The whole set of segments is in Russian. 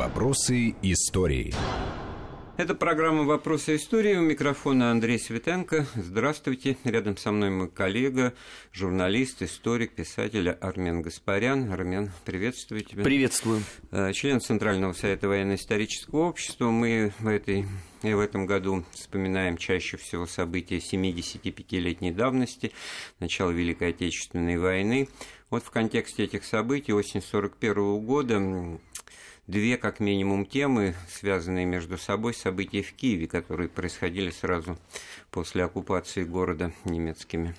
Вопросы истории. Это программа «Вопросы истории». У микрофона Андрей Светенко. Здравствуйте. Рядом со мной мой коллега, журналист, историк, писатель Армен Гаспарян. Армен, приветствую тебя. Приветствую. Э, член Центрального совета военно-исторического общества. Мы в этой и в этом году вспоминаем чаще всего события 75-летней давности, начала Великой Отечественной войны. Вот в контексте этих событий осень 1941 года две, как минимум, темы, связанные между собой события в Киеве, которые происходили сразу после оккупации города немецкими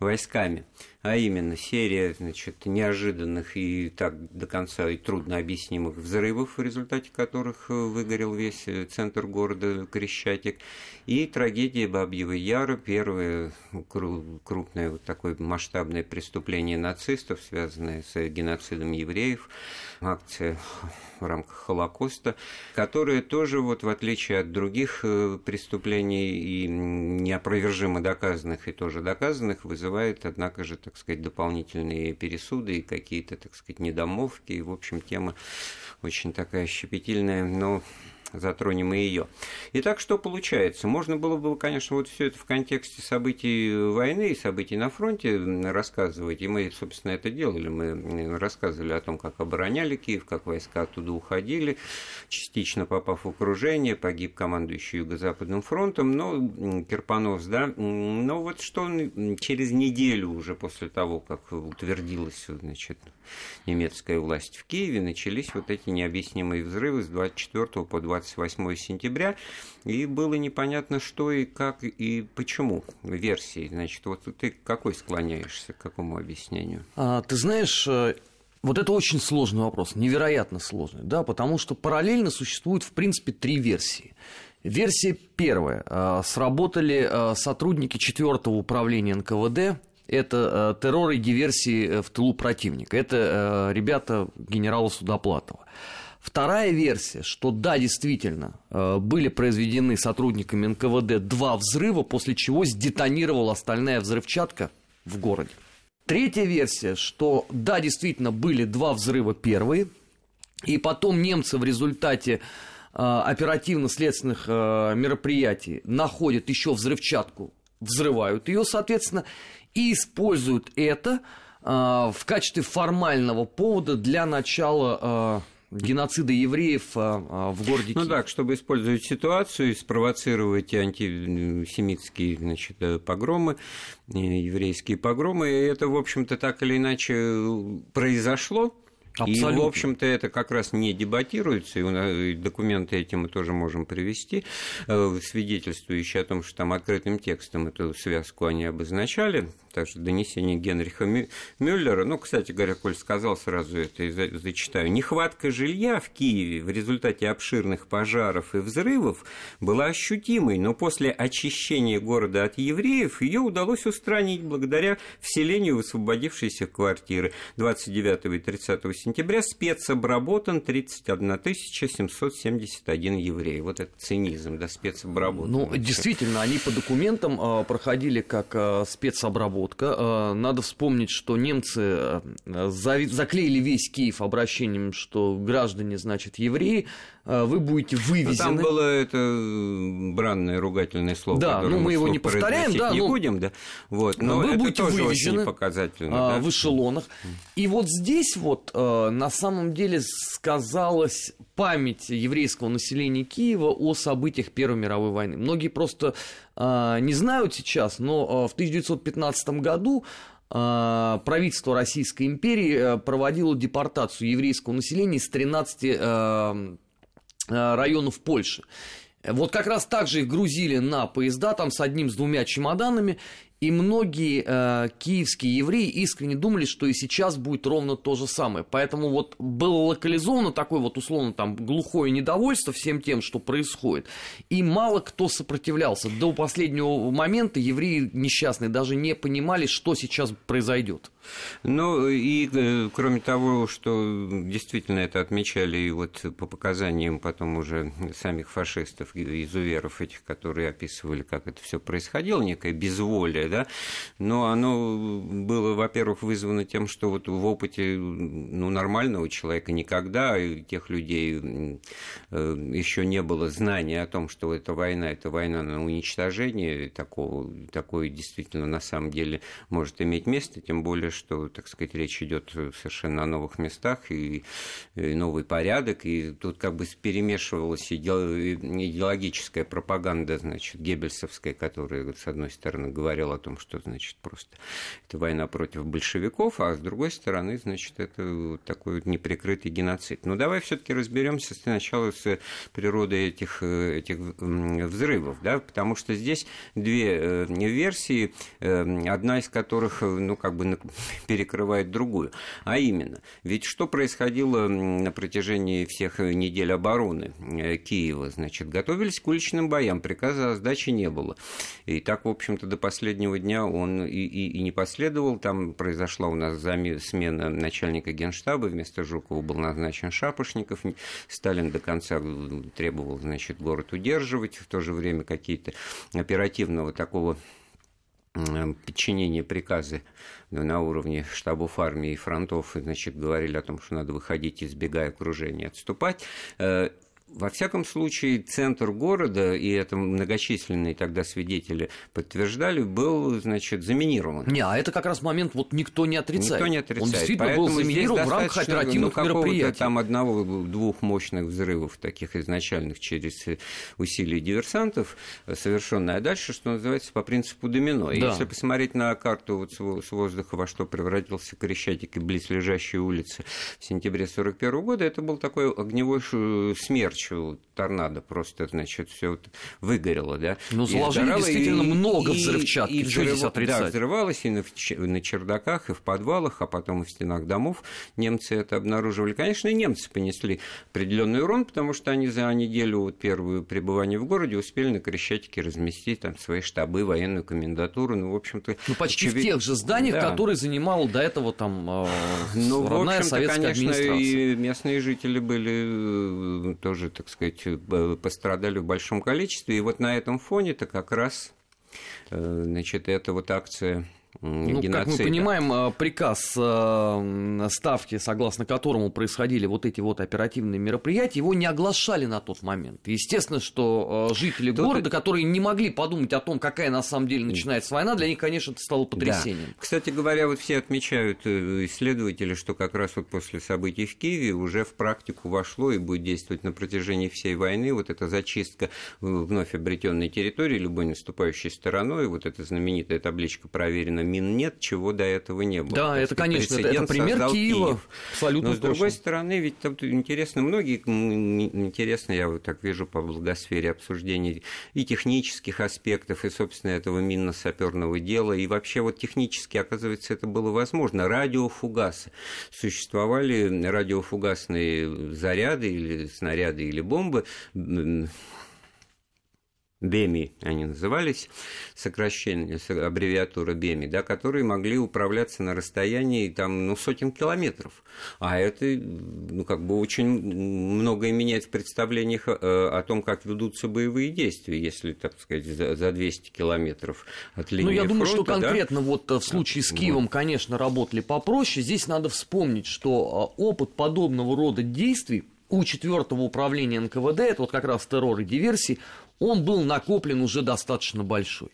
войсками. А именно серия значит, неожиданных и так до конца и трудно объяснимых взрывов, в результате которых выгорел весь центр города Крещатик, и трагедия Бабьего Яра, первое крупное вот такое масштабное преступление нацистов, связанное с геноцидом евреев, акция в рамках Холокоста, которая тоже, вот, в отличие от других э, преступлений и неопровержимо доказанных и тоже доказанных, вызывает, однако же, так сказать, дополнительные пересуды и какие-то, так сказать, недомовки. И, в общем, тема очень такая щепетильная, но затронем и ее. Итак, что получается? Можно было бы, конечно, вот все это в контексте событий войны и событий на фронте рассказывать, и мы, собственно, это делали. Мы рассказывали о том, как обороняли Киев, как войска оттуда уходили, частично попав в окружение, погиб командующий Юго-Западным фронтом, но Кирпонос, да, но вот что через неделю уже после того, как утвердилась, значит, немецкая власть в Киеве, начались вот эти необъяснимые взрывы с 24 по 20 28 сентября, и было непонятно, что и как и почему версии. Значит, вот ты какой склоняешься, к какому объяснению? А, ты знаешь, э, вот это очень сложный вопрос, невероятно сложный, да, потому что параллельно существует, в принципе, три версии. Версия первая. Э, сработали э, сотрудники четвертого управления НКВД, это террор и диверсии в тылу противника. Это ребята генерала Судоплатова. Вторая версия, что да, действительно, э, были произведены сотрудниками НКВД два взрыва, после чего сдетонировала остальная взрывчатка в городе. Третья версия, что да, действительно, были два взрыва первые, и потом немцы в результате э, оперативно-следственных э, мероприятий находят еще взрывчатку, взрывают ее, соответственно, и используют это в качестве формального повода для начала геноцида евреев а, а, в городе Ну да, чтобы использовать ситуацию и спровоцировать антисемитские значит, э, погромы, э, еврейские погромы. И это, в общем-то, так или иначе произошло. Абсолютно. И, в общем-то, это как раз не дебатируется, и документы эти мы тоже можем привести, э, свидетельствующие о том, что там открытым текстом эту связку они обозначали, также донесение Генриха Мюллера. Ну, кстати говоря, коль сказал сразу это, и зачитаю. Нехватка жилья в Киеве в результате обширных пожаров и взрывов была ощутимой, но после очищения города от евреев ее удалось устранить благодаря вселению в освободившиеся квартиры 29 и 30 сентября спецобработан 31 771 еврей. Вот это цинизм, да, спецобработан. Ну, действительно, они по документам а, проходили как а, спецобработка. А, надо вспомнить, что немцы заклеили весь Киев обращением, что граждане, значит, евреи, вы будете вывезены. Там было это бранное ругательное слово. Да, ну мы его не повторяем, да, не но... будем, да. Вот, но, но вы это будете тоже вывезены показательно, а, да? в эшелонах. И вот здесь вот э, на самом деле сказалась память еврейского населения Киева о событиях Первой мировой войны. Многие просто э, не знают сейчас, но э, в 1915 году правительство Российской империи проводило депортацию еврейского населения из 13 районов Польши. Вот как раз так же их грузили на поезда, там с одним, с двумя чемоданами, и многие э, киевские евреи искренне думали, что и сейчас будет ровно то же самое. Поэтому вот было локализовано такое вот условно там глухое недовольство всем тем, что происходит. И мало кто сопротивлялся. До последнего момента евреи несчастные даже не понимали, что сейчас произойдет. Ну и э, кроме того, что действительно это отмечали и вот по показаниям потом уже самих фашистов, изуверов этих, которые описывали, как это все происходило, некое безволие да, но оно было, во-первых, вызвано тем, что вот в опыте ну, нормального человека никогда тех людей э, еще не было знания о том, что эта война, это война на уничтожение, такого, такое действительно на самом деле может иметь место, тем более, что, так сказать, речь идет совершенно о новых местах и, и новый порядок, и тут как бы перемешивалась идеологическая пропаганда, значит, геббельсовская, которая, с одной стороны, говорила о том, что, значит, просто это война против большевиков, а с другой стороны, значит, это вот такой вот неприкрытый геноцид. Но давай все-таки разберемся сначала с природой этих, этих взрывов, да, потому что здесь две э, версии, э, одна из которых, ну, как бы перекрывает другую. А именно, ведь что происходило на протяжении всех недель обороны э, Киева, значит, готовились к уличным боям, приказа о сдаче не было. И так, в общем-то, до последнего дня он и, и, и не последовал. Там произошла у нас смена начальника генштаба, вместо Жукова был назначен Шапошников. Сталин до конца требовал, значит, город удерживать, в то же время какие-то оперативного такого подчинения приказы на уровне штабов армии и фронтов, значит, говорили о том, что надо выходить, избегая окружения, отступать. Э, во всяком случае, центр города, и это многочисленные тогда свидетели подтверждали, был, значит, заминирован. Не, а это как раз момент вот никто не отрицает. Никто не отрицает. Он действительно Поэтому был заминирован в рамках оперативных ну, мероприятий. там одного-двух мощных взрывов, таких изначальных, через усилия диверсантов, совершенное. А дальше, что называется, по принципу домино. Да. Если посмотреть на карту вот с воздуха, во что превратился Крещатик и близлежащие улицы в сентябре 1941 года, это был такой огневой смерч ночью торнадо просто, значит, все вот выгорело, да. Ну, заложили действительно и, много взрывчатки, и, и взрыв... Да, взрывалось и на, на чердаках, и в подвалах, а потом и в стенах домов немцы это обнаруживали. Конечно, и немцы понесли определенный урон, потому что они за неделю вот первую пребывания в городе успели на Крещатике разместить там свои штабы, военную комендатуру, ну, в общем-то... Ну, почти очевид... в тех же зданиях, да. которые занимал до этого там э, ну, родная советская конечно, администрация. и местные жители были э, тоже так сказать, пострадали в большом количестве. И вот на этом фоне-то как раз э, значит, эта вот акция ну, как мы понимаем, э, приказ э, ставки, согласно которому происходили вот эти вот оперативные мероприятия, его не оглашали на тот момент. Естественно, что э, жители Тут... города, которые не могли подумать о том, какая на самом деле начинается война, для них, конечно, это стало потрясением. Да. Кстати говоря, вот все отмечают исследователи, что как раз вот после событий в Киеве уже в практику вошло и будет действовать на протяжении всей войны вот эта зачистка вновь обретенной территории любой наступающей стороной, вот эта знаменитая табличка проверена мин нет, чего до этого не было. Да, это, конечно, это пример Киева. Киев. Абсолютно Но, с точно. другой стороны, ведь там интересно, многие, интересно, я вот так вижу по благосфере обсуждений и технических аспектов, и, собственно, этого минно-саперного дела, и вообще вот технически, оказывается, это было возможно. Радиофугасы. Существовали радиофугасные заряды или снаряды или бомбы, БЕМИ они назывались, сокращение, аббревиатура БЕМИ, да, которые могли управляться на расстоянии там, ну, сотен километров. А это ну, как бы очень многое меняет в представлениях э, о том, как ведутся боевые действия, если, так сказать, за 200 километров от линии Ну, я думаю, фронта, что конкретно да? вот э, в случае с Киевом, вот. конечно, работали попроще. Здесь надо вспомнить, что э, опыт подобного рода действий у четвертого управления НКВД, это вот как раз террор и диверсии, он был накоплен уже достаточно большой.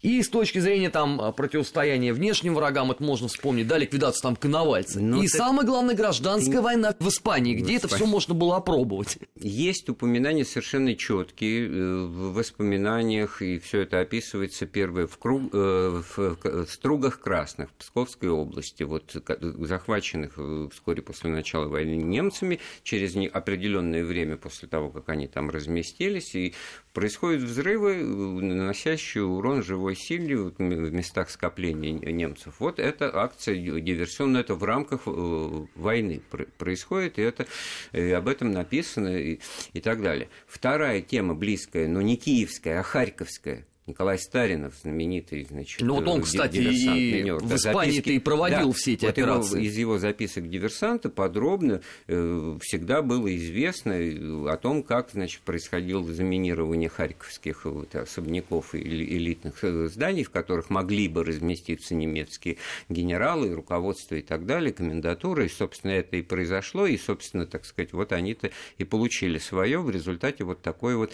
И с точки зрения там а, противостояния внешним врагам, это можно вспомнить, да, ликвидацию там коновальца. Но ну, и ты... самое главное, гражданская ты... война в Испании, где в это все можно было опробовать. Есть упоминания совершенно четкие э, в воспоминаниях, и все это описывается первое в, круг, э, в Стругах Красных Псковской области, вот захваченных э, вскоре после начала войны немцами, через определенное время после того, как они там разместились, и происходят взрывы, наносящие урон живой живой силе в местах скопления немцев. Вот эта акция диверсионная, это в рамках э, войны происходит, и это и об этом написано и, и так далее. Вторая тема близкая, но не киевская, а харьковская Николай Старинов, знаменитый, значит, Ну вот он, э, кстати, и в Испании-то и проводил да, все эти вот его- операции. из его записок диверсанта подробно э, всегда было известно э, о том, как, значит, происходило заминирование харьковских вот, особняков и эли- элитных э, зданий, в которых могли бы разместиться немецкие генералы, руководство и так далее, комендатура, и, собственно, это и произошло, и, собственно, так сказать, вот они-то и получили свое. В результате вот такой вот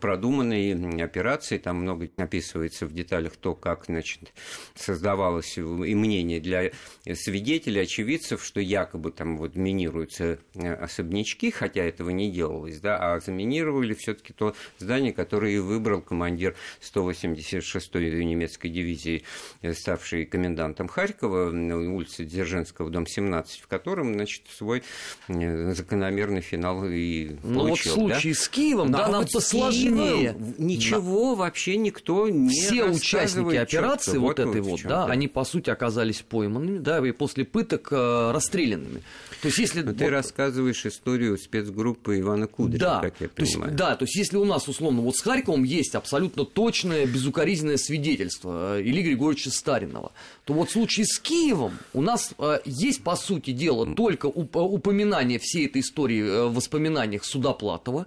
продуманной операции, там много описывается в деталях то, как, значит, создавалось и мнение для свидетелей, очевидцев, что якобы там вот минируются э, особнячки, хотя этого не делалось, да, а заминировали все-таки то здание, которое и выбрал командир 186-й немецкой дивизии, э, ставший комендантом Харькова, на улице Дзержинского, дом 17, в котором, значит, свой э, закономерный финал и Ну вот в получил. случае да? с Киевом, да, а нам вот посложнее. Ничего вообще никто не Все участники операции чётко. вот этой вот, да, они по сути оказались пойманными, да, и после пыток э, расстрелянными. То есть если Но ты рассказываешь историю спецгруппы Ивана Кудрина, да, как я то есть, понимаю. да, то есть если у нас условно вот с Харьковом есть абсолютно точное безукоризненное свидетельство э, Ильи Григорьевича Старинова, то вот в случае с Киевом у нас э, есть по сути дела только уп- упоминание всей этой истории э, в воспоминаниях Судоплатова,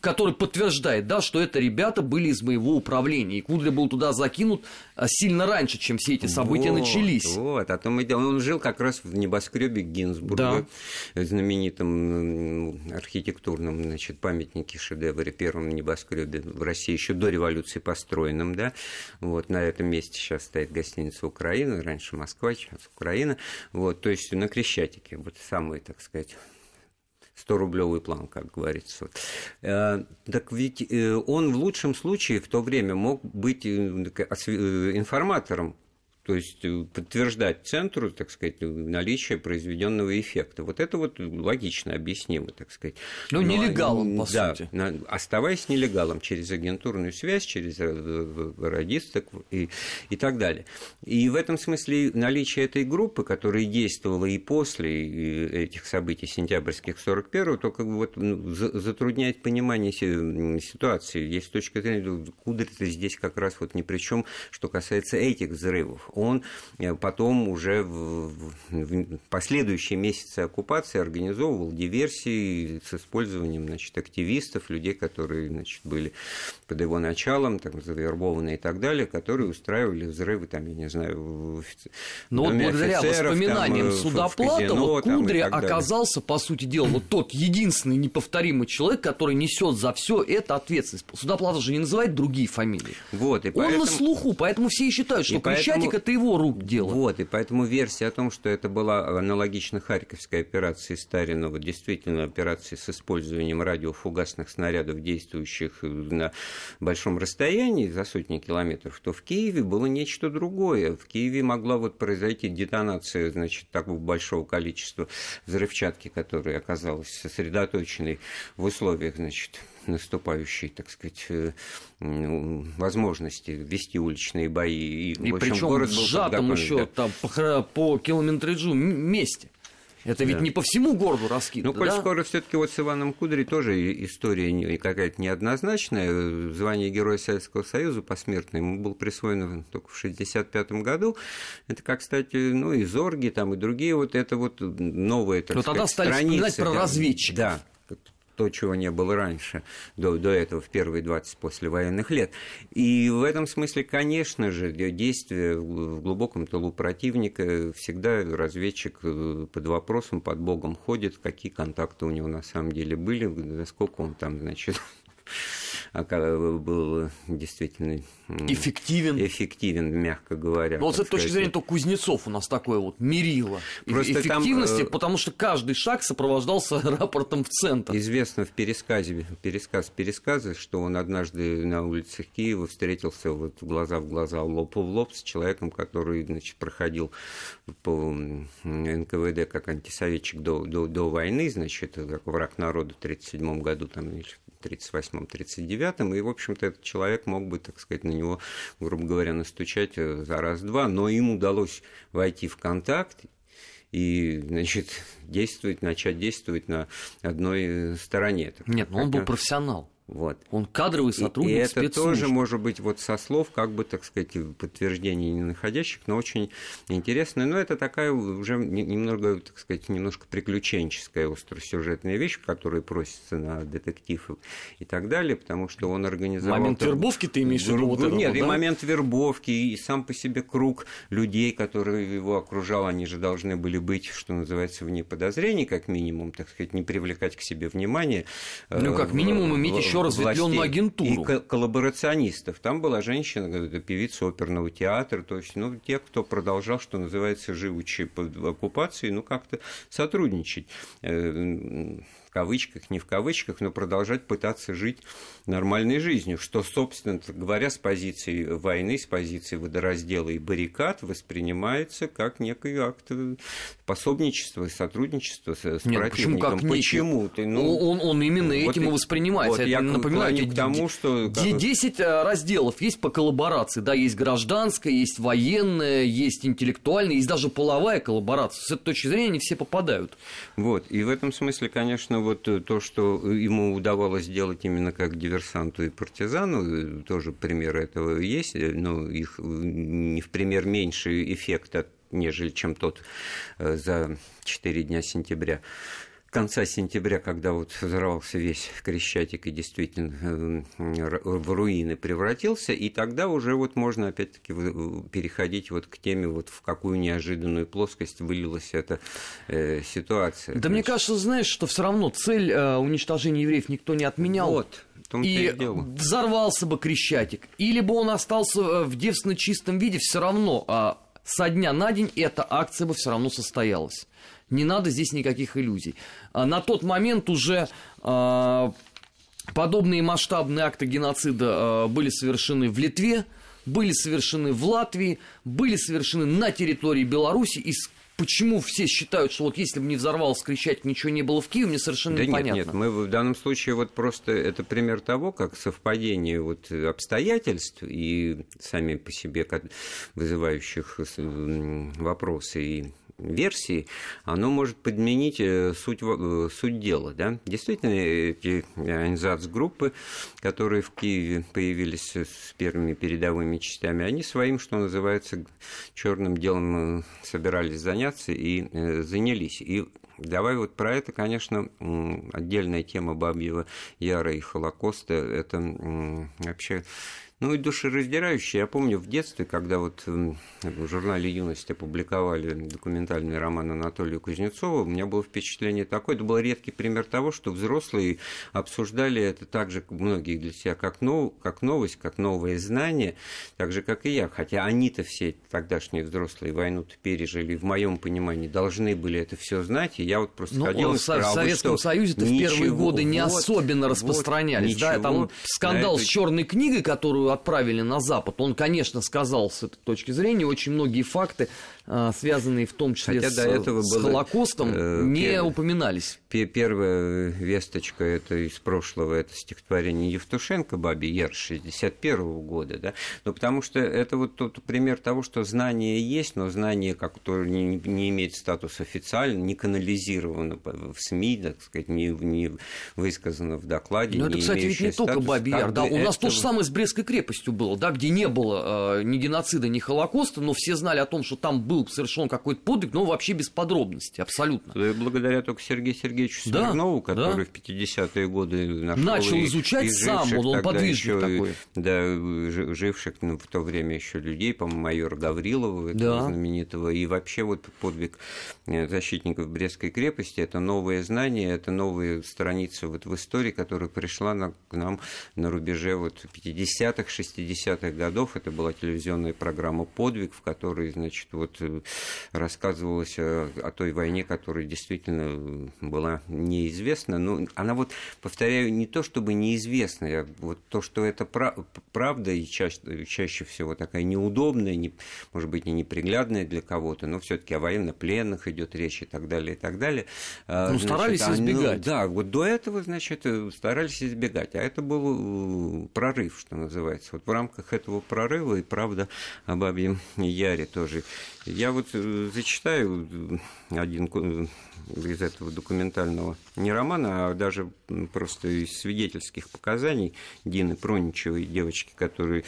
который подтверждает, да, что это ребята были из моего управления, и Кудря был туда закинут э, сильно раньше, чем все эти события Вот, начались. Вот, о том и дело. Он жил как раз в небоскребе Гинзбурга, знаменитом м, архитектурном значит, памятнике шедевре, первом небоскребе в России, еще до революции построенном, да. Вот, на этом месте сейчас стоит гостиница Украина, раньше Москва, сейчас Украина. Вот, то есть на Крещатике, вот самый, так сказать, 100-рублевый план, как говорится. Э, Так ведь э, он в лучшем случае в то время мог быть э, информатором, то есть э, подтверждать центру, так сказать, наличие произведенного эффекта. Вот это вот логично объяснимо, так сказать. Ну, нелегалом, по да, сути. оставаясь нелегалом через агентурную связь, через э, радисток и, и так далее. И в этом смысле наличие этой группы, которая действовала и после этих событий сентябрьских 41-го, только вот ну, за- затрудняет понимание ситуации. Есть точка зрения, Кудрин-то здесь как раз вот ни при чем, что касается этих взрывов. Он э, потом уже в, в- в последующие месяцы оккупации организовывал диверсии с использованием значит, активистов, людей, которые значит, были под его началом, там, завербованные и так далее, которые устраивали взрывы, там, я не знаю, в Но вот доме благодаря офицеров, воспоминаниям там, э, в- в Судоплатова казино, там, и Кудря далее. оказался, по сути дела, вот тот единственный неповторимый человек, который несет за все это ответственность. Судоплатов же не называет другие фамилии. Вот, и Он поэтому... на слуху, поэтому все и считают, что И поэтому- Крещатик это его рук дело. Вот, и поэтому версия о том, что это была аналогично Харьковской операции Старинова, действительно операции с использованием радиофугасных снарядов, действующих на большом расстоянии, за сотни километров, то в Киеве было нечто другое. В Киеве могла вот произойти детонация, значит, такого большого количества взрывчатки, которая оказалась сосредоточенной в условиях, значит, наступающей, так сказать, э, возможности вести уличные бои. И общем, причем подготовлен, еще там по, по километражу месте. Это ведь Да. не по всему городу Ну, раскидано, коль да? скоро все-таки вот с Иваном Кудрей тоже и- история какая-то неоднозначная. Звание Героя Советского Союза посмертно ему было присвоено только в 1965 году. Это, как, кстати, ну, и Зорги, там, и другие, вот это вот новые, так Но тогда сказать, стали страницы, вспоминать про да. разведчиков. Да, то, чего не было раньше, до, до этого, в первые 20 послевоенных лет. И в этом смысле, конечно же, действия в глубоком тылу противника всегда разведчик э, под вопросом, под Богом ходит, какие контакты у него на самом деле были, насколько он там, значит, был действительно м, Эффективен. эффективен, мягко говоря. Ну, вот с этой точки зрения, то Кузнецов у нас такое вот мерило Просто там, эффективности, э, потому что каждый шаг сопровождался рапортом в центр. Известно в пересказе, пересказ пересказа, что он однажды на улицах Киева встретился вот глаза в глаза, лоб в лоб с человеком, который значит, проходил по НКВД как антисоветчик до, до, до войны, значит, как враг народа в 1937 году, там, или в 1938-1939, и, в общем-то, этот человек мог бы, так сказать, на него, грубо говоря, настучать э, за раз-два, но им удалось войти в контакт, и, значит, действовать, начать действовать на одной э, стороне. Нет, ну он был профессионал. Вот. Он кадровый сотрудник И, и это спецслужб. тоже может быть вот со слов, как бы, так сказать, подтверждений не находящих, но очень интересно. Но это такая уже немного, так сказать, немножко приключенческая остросюжетная вещь, которая просится на детектив и так далее, потому что он организовал... Момент вербовки ты имеешь в виду? Вот этого, Нет, да? и момент вербовки, и сам по себе круг людей, которые его окружал, они же должны были быть, что называется, вне подозрений, как минимум, так сказать, не привлекать к себе внимания. Ну, как минимум, иметь еще разветвленную агентуру. И коллаборационистов. Там была женщина, певица оперного театра, то есть, ну, те, кто продолжал, что называется, живучи под оккупацией, ну, как-то сотрудничать э, в кавычках, не в кавычках, но продолжать пытаться жить нормальной жизнью, что, собственно говоря, с позиции войны, с позиции водораздела и баррикад воспринимается как некий акт пособничества и сотрудничества с, Нет, противником. Почему? Как почему? Ты, ну, он, он именно вот этим и воспринимается. Вот Это, я напоминаю, к тому, что... 10 э, разделов есть по коллаборации. Да, есть гражданская, есть военная, есть интеллектуальная, есть даже половая коллаборация. С этой точки зрения они все попадают. Вот, и в этом смысле, конечно, вот то, что ему удавалось сделать именно как диверсанту и партизану, тоже примеры этого есть, но их не в пример меньше эффекта, нежели чем тот за 4 дня сентября конца сентября, когда вот взорвался весь Крещатик и действительно в руины превратился, и тогда уже вот можно опять-таки переходить вот к теме, вот в какую неожиданную плоскость вылилась эта э, ситуация. Да Значит... мне кажется, знаешь, что все равно цель э, уничтожения евреев никто не отменял. Вот. И, и взорвался бы Крещатик, или бы он остался в девственно чистом виде, все равно а со дня на день эта акция бы все равно состоялась. Не надо здесь никаких иллюзий. На тот момент уже подобные масштабные акты геноцида были совершены в Литве, были совершены в Латвии, были совершены на территории Беларуси. И почему все считают, что вот если бы не взорвался кричать, ничего не было в Киеве, мне совершенно да непонятно. Нет, нет, мы в данном случае вот просто это пример того, как совпадение вот обстоятельств и сами по себе вызывающих вопросы и версии, оно может подменить суть, суть дела. Да? Действительно, эти группы, которые в Киеве появились с первыми передовыми частями, они своим, что называется, черным делом собирались заняться и занялись. И Давай вот про это, конечно, отдельная тема Бабьего Яра и Холокоста. Это вообще ну и душераздирающее. Я помню в детстве, когда вот в журнале «Юность» опубликовали документальный роман Анатолия Кузнецова, у меня было впечатление такое, это был редкий пример того, что взрослые обсуждали это так же, многие для себя, как, нов, как новость, как новое знание, так же, как и я. Хотя они-то все тогдашние взрослые войну-то пережили, в моем понимании, должны были это все знать, и я вот просто ну, ходил в, и сказал, в Советском Союзе-то в первые годы не вот, особенно распространялись. Вот, да, там скандал с черной книгой, которую отправили на Запад, он, конечно, сказал с этой точки зрения очень многие факты, связанные в том числе Хотя с, до этого с было, Холокостом, э, не пер... упоминались. Первая весточка это из прошлого, это стихотворение Евтушенко «Бабе Яр» 61 -го года, да, но потому что это вот тот пример того, что знание есть, но знание, которое не, не имеет статус официально, не канализировано в СМИ, так сказать, не, не высказано в докладе. Но это, кстати, ведь не только Бабе Яр, да, у нас то же самое с Брестской крепостью было, да, где не было э, ни геноцида, ни Холокоста, но все знали о том, что там был совершен какой-то подвиг, но вообще без подробностей, абсолютно. Да, благодаря только Сергею Сергеевичу да, Смирнову, который да. в 50-е годы нашел начал и, изучать и сам, он, он подвижник еще, такой. Да, живших ну, в то время еще людей, по-моему, майора Гаврилова, да. знаменитого, и вообще вот подвиг э, защитников Брестской крепости, это новое знание, это новая страница вот в истории, которая пришла на, к нам на рубеже вот 50-х, 60-х годов. Это была телевизионная программа «Подвиг», в которой, значит, вот э, рассказывалось о, о той войне, которая действительно была неизвестна. Но она вот, повторяю, не то чтобы неизвестная, а вот то, что это правда и чаще, чаще всего такая неудобная, не, может быть, не неприглядная для кого-то, но все-таки о военнопленных идет речь и так далее, и так далее. Ну, значит, старались избегать. Ну, да, вот до этого, значит, старались избегать. А это был прорыв, что называется. Вот в рамках этого прорыва и правда о Бабьем Яре тоже. Я вот зачитаю один из этого документального не романа, а даже просто из свидетельских показаний Дины Проничевой, девочки, которая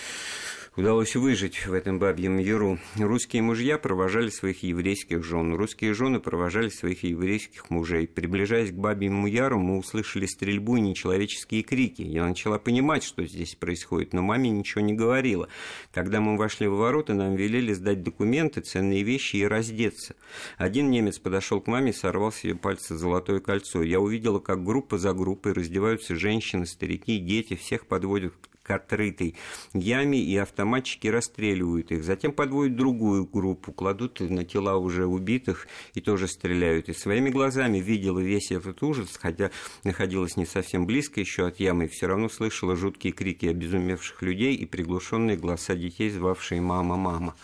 удалось выжить в этом бабьем яру. Русские мужья провожали своих еврейских жен, русские жены провожали своих еврейских мужей. Приближаясь к бабьему яру, мы услышали стрельбу и нечеловеческие крики. Я начала понимать, что здесь происходит, но маме ничего не говорила. Когда мы вошли в ворота, нам велели сдать документы, ценные вещи и раздеться. Один немец подошел к маме и сорвал с ее пальца золотое кольцо. Я увидела, как группа за группой раздеваются женщины, старики, дети, всех подводят к отрытой яме, и автоматчики расстреливают их. Затем подводят другую группу, кладут на тела уже убитых и тоже стреляют. И своими глазами видела весь этот ужас, хотя находилась не совсем близко еще от ямы, и все равно слышала жуткие крики обезумевших людей и приглушенные голоса детей, звавшие «мама, мама».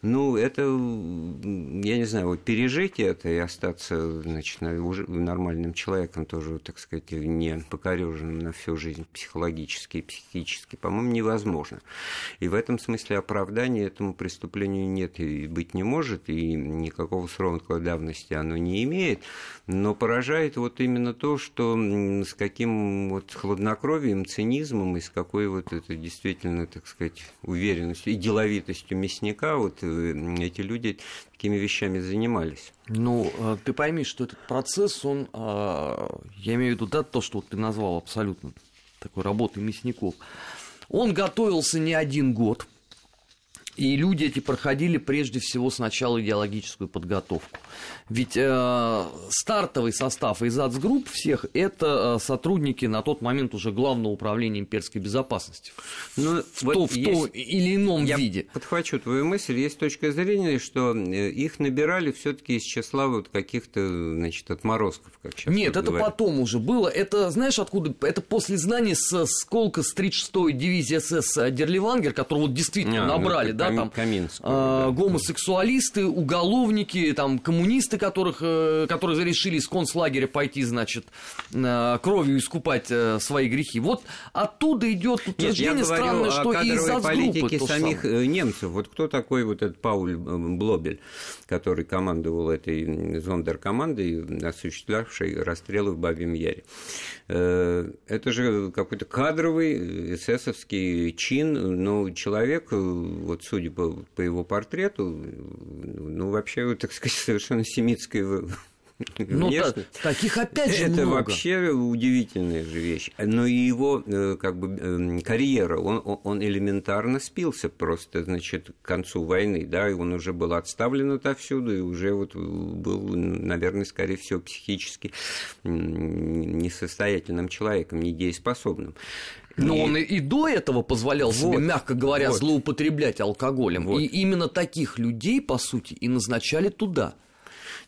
Ну, это, я не знаю, вот пережить это и остаться, значит, уже нормальным человеком тоже, так сказать, не покореженным на всю жизнь психологически и психически, по-моему, невозможно. И в этом смысле оправдания этому преступлению нет и быть не может, и никакого срока давности оно не имеет, но поражает вот именно то, что с каким вот хладнокровием, цинизмом и с какой вот это действительно, так сказать, уверенностью и деловитостью мясника вот эти люди такими вещами занимались. Ну, э, ты пойми, что этот процесс, он, а, я имею в виду, да, то, что ты назвал абсолютно такой работой мясников, он готовился не один год, и люди эти проходили прежде всего сначала идеологическую подготовку. Ведь э, стартовый состав из АЦГрупп всех – это э, сотрудники на тот момент уже Главного управления имперской безопасности. Ну, в, вот то, в том или ином я виде. подхвачу твою мысль. Есть точка зрения, что э, их набирали все таки из числа вот каких-то значит, отморозков, как сейчас Нет, это говорят. потом уже было. Это, знаешь, откуда? Это после знаний с сколка с 36-й дивизии СС Дерливангер, которого вот действительно а, ну, набрали, ну, да, там а, да. гомосексуалисты, уголовники, там коммунисты, которых, э, которые решили из концлагеря пойти, значит, э, кровью искупать э, свои грехи. Вот оттуда идет утверждение Нет, странное, что и из политики самих самое. немцев. Вот кто такой вот этот Пауль Блобель, который командовал этой зондеркомандой, осуществлявшей расстрелы в Бабьем Яре? Это же какой-то кадровый эсэсовский чин, но человек, вот судя по, по его портрету, ну, вообще, так сказать, совершенно семитской ну, да, таких опять же Это много. вообще удивительная же вещь. Но и его э, как бы эм, карьера, он, он элементарно спился просто, значит, к концу войны, да, и он уже был отставлен отовсюду, и уже вот был, наверное, скорее всего, психически несостоятельным человеком, недееспособным. Но и... он и, и до этого позволял вот, себе, мягко говоря, вот. злоупотреблять алкоголем. Вот. И именно таких людей, по сути, и назначали туда.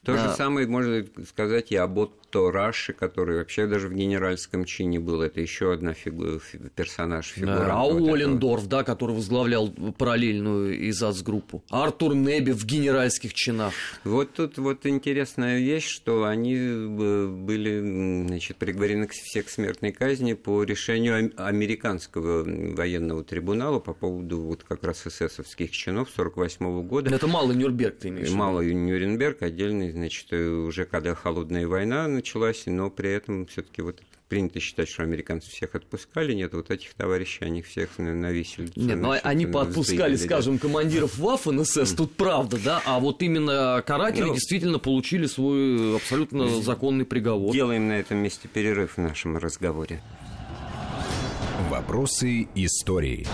То да. же самое можно сказать и об то Раши, который вообще даже в генеральском чине был, это еще одна фигура, персонаж, фигура. Да, а вот Олендорф, этого. да, который возглавлял параллельную ИЗАЦ-группу. Артур Неби в генеральских чинах. Вот тут вот интересная вещь, что они э, были значит, приговорены все к смертной казни по решению американского военного трибунала по поводу вот как раз эсэсовских чинов 48 года. Это малый Нюрнберг, ты имеешь Малый Нюрнберг, отдельный, значит, уже когда холодная война началась, но при этом все-таки вот принято считать, что американцы всех отпускали. Нет, вот этих товарищей, они всех навесили. Нет, но ну, они подпускали, скажем, командиров Waffen СС, тут правда, да, а вот именно каратели ну, действительно получили свой абсолютно законный приговор. Делаем на этом месте перерыв в нашем разговоре. Вопросы истории.